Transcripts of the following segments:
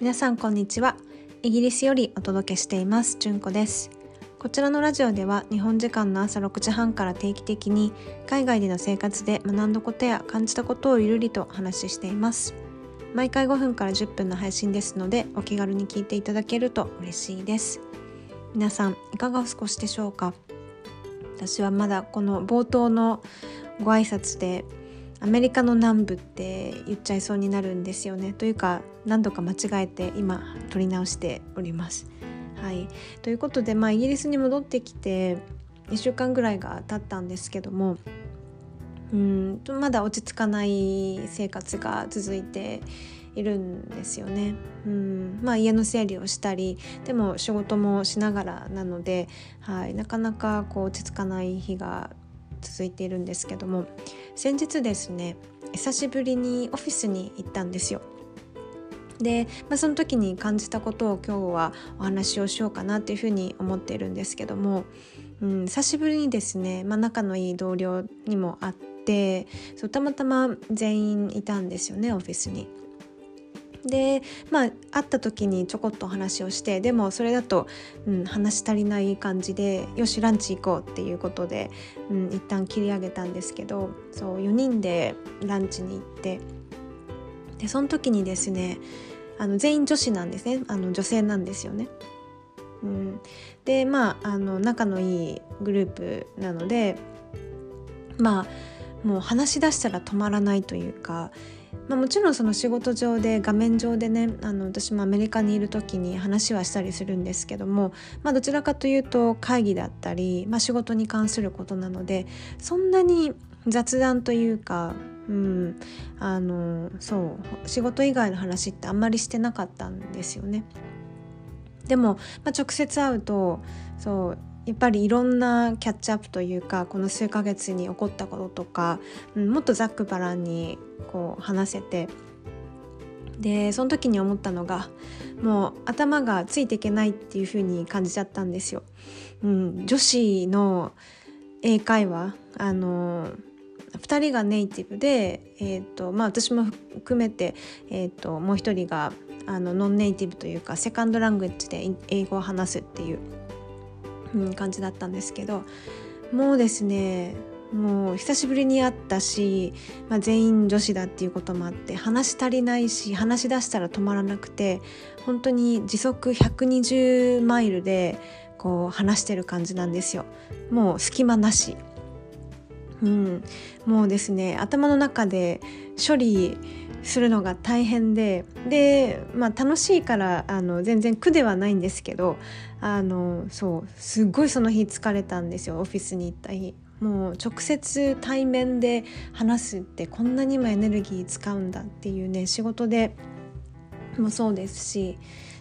皆さんこんにちは。イギリスよりお届けしていますじゅんこです。こちらのラジオでは日本時間の朝6時半から定期的に海外での生活で学んだことや感じたことをゆるりとお話ししています。毎回5分から10分の配信ですのでお気軽に聞いていただけると嬉しいです。皆さんいかがお過ごしでしょうか？私はまだこの冒頭のご挨拶でアメリカの南部って言っちゃいそうになるんですよねというか何度か間違えて今撮り直しております。はい、ということで、まあ、イギリスに戻ってきて1週間ぐらいが経ったんですけどもうんまだ落ち着かない生活が続いているんですよね。うんまあ、家の整理をしたりでも仕事もしながらなので、はい、なかなかこう落ち着かない日が続いているんですけども先日ですね久しぶりにオフィスに行ったんですよ。で、まあ、その時に感じたことを今日はお話をしようかなっていうふうに思っているんですけども、うん、久しぶりにですね、まあ、仲のいい同僚にも会ってそうたまたま全員いたんですよねオフィスに。でまあ会った時にちょこっとお話をしてでもそれだと、うん、話足りない感じでよしランチ行こうっていうことで、うん、一旦切り上げたんですけどそう4人でランチに行ってでその時にですねあの全員女子なんですねあの女性なんですよね。うん、でまああの仲のいいグループなのでまあもう話し出したら止まらないというかまあ、もちろんその仕事上で画面上でねあの私もアメリカにいる時に話はしたりするんですけども、まあ、どちらかというと会議だったり、まあ、仕事に関することなのでそんなに雑談というか、うん、あのそう仕事以外の話ってあんまりしてなかったんですよね。でも、まあ、直接会うとそうやっぱりいろんなキャッチアップというかこの数ヶ月に起こったこととか、うん、もっとざっくばらんにこう話せてでその時に思ったのがもう頭がついていけないっていう風に感じちゃったんですよ。うん、女子の英会話あの2人がネイティブで、えーとまあ、私も含めて、えーと、もう1人があのノンネイティブというかセカンドラングエッジで英語を話すっていううん、感じだったんですけどもうですねもう久しぶりに会ったし、まあ、全員女子だっていうこともあって話し足りないし話し出したら止まらなくて本当に時速120マイルでこう話してる感じなんですよ。もう隙間なし、うん、もうですね頭の中で処理するのが大変でで、まあ、楽しいからあの全然苦ではないんですけどあのそうすごいその日疲れたんですよオフィスに行った日。もう直接対面で話すってこんなにもエネルギー使うんだっていうね仕事でもそうですし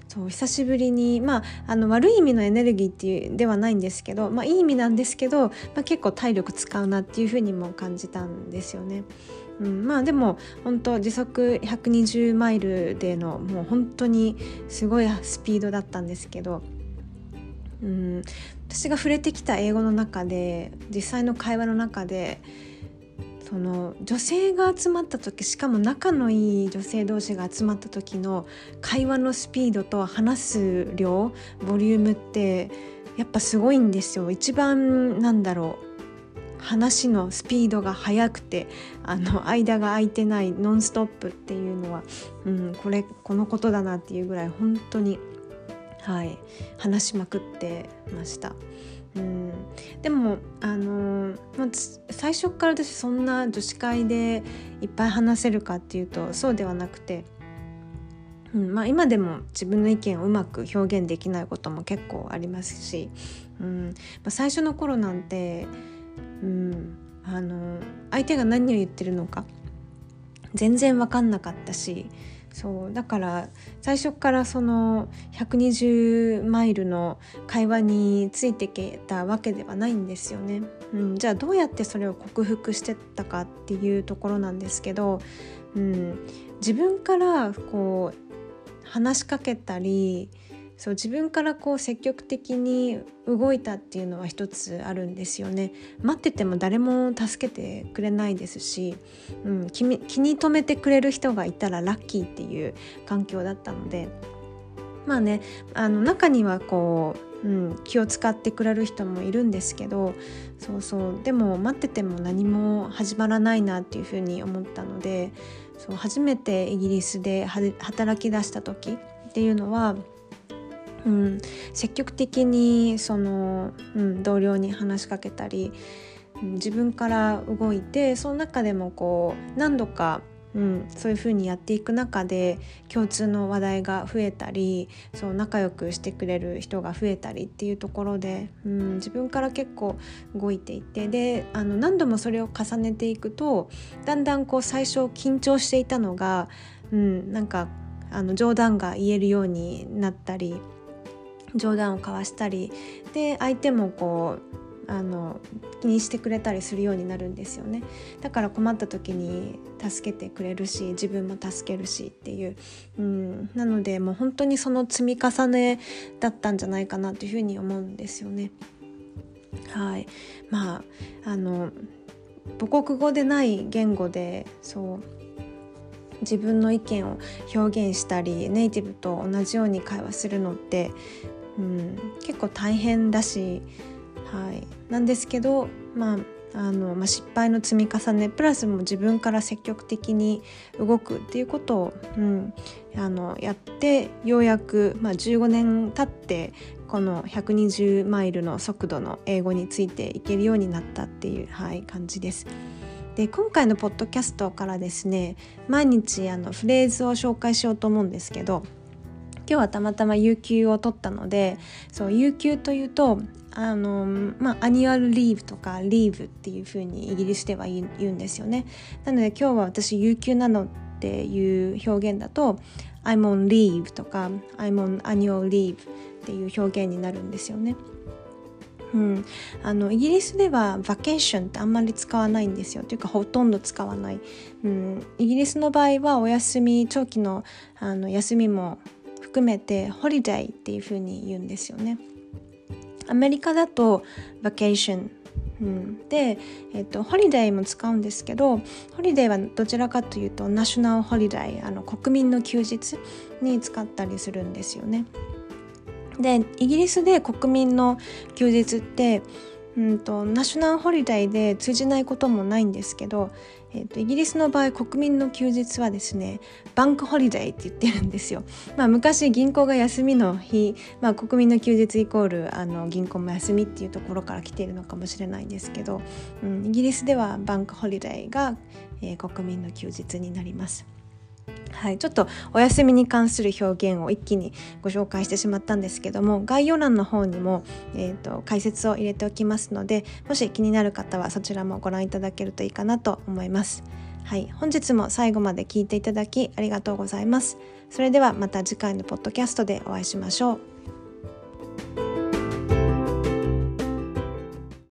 そう久しぶりにまああの悪い意味のエネルギーっていうではないんですけど、まあ、いい意味なんですけど、まあ、結構体力使うなっていうふうにも感じたんですよね。うん、まあでも本当時速120マイルでのもう本当にすごいスピードだったんですけど、うん、私が触れてきた英語の中で実際の会話の中でその女性が集まった時しかも仲のいい女性同士が集まった時の会話のスピードと話す量ボリュームってやっぱすごいんですよ。一番なんだろう。話のスピードが速くてあの間が空いてないノンストップっていうのは、うん、これこのことだなっていうぐらい本当に、はい、話しまくってました。うん、でもあのまあ、最初から私そんな女子会でいっぱい話せるかっていうとそうではなくて、うんまあ、今でも自分の意見をうまく表現できないことも結構ありますし、うんまあ、最初の頃なんてうん、あの相手が何を言ってるのか全然分かんなかったしそうだから最初からその120マイルの会話についていけたわけではないんですよね。うん、じゃあどうやってそれを克服してったかっていうところなんですけど、うん、自分からこう話しかけたりそう自分からこう積極的に動いたっていうのは一つあるんですよね。待ってても誰も助けてくれないですし、うん、気気に留めてくれる人がいたらラッキーっていう環境だったので。まあねあの中にはこう、うん、気を使ってくれる人もいるんですけどそうそうでも待ってても何も始まらないなっていうふうに思ったのでそう初めてイギリスで働き出した時っていうのはうん、積極的にその、うん、同僚に話しかけたり、自分から動いてその中でもこう何度か、うん、そういうふうにやっていく中で共通の話題が増えたりそう仲良くしてくれる人が増えたりっていうところで、うん、自分から結構動いていてであの何度もそれを重ねていくとだんだんこう最初緊張していたのが、うん、なんかあの冗談が言えるようになったり冗談を交わしたりで相手もこうあの気にしてくれたりするようになるんですよね。だから困った時に助けてくれるし自分も助けるしっていう、うん、なのでもう本当にその積み重ねだったんじゃないかなというふうに思うんですよね。はい。まああの母国語でない言語でそう自分の意見を表現したりネイティブと同じように会話するのってうん、結構大変だし、はい、なんですけど、まああのまあ、失敗の積み重ねプラスも自分から積極的に動くっていうことを、うん、あのやってようやく、まあ、15年経ってこの120マイルの速度の英語についていけるようになったっていう、はい、感じです。で今回のポッドキャストからですね毎日あのフレーズを紹介しようと思うんですけど今日はたまたま有給を取ったのでそう有給というとあのまあ annual leave とか leave っていう風にイギリスでは言うんですよね。なので今日は私有給なのっていう表現だと I'm on leave とか I'm on annual leave っていう表現になるんですよね。うん、あのイギリスではバケーションってあんまり使わないんですよ。というかほとんど使わない、うん、イギリスの場合はお休み長期のあの休みも含めてホリデーっていう風に言うんですよね。アメリカだとバケーション、うん、で、えっと、ホリデーも使うんですけどホリデーはどちらかというと national holiday あの国民の休日に使ったりするんですよね。でイギリスで国民の休日ってうんと national holiday で通じないこともないんですけどえーと、イギリスの場合国民の休日はですね bank holiday って言ってるんですよ。まあ、昔銀行が休みの日、まあ、国民の休日イコールあの銀行も休みっていうところから来ているのかもしれないんですけど、うん、イギリスでは bank holiday が、えー、国民の休日になります。はい、ちょっとお休みに関する表現を一気にご紹介してしまったんですけども概要欄の方にも、えーと、解説を入れておきますのでもし気になる方はそちらもご覧いただけるといいかなと思います。はい、本日も最後まで聞いていただきありがとうございます。それではまた次回のポッドキャストでお会いしましょう。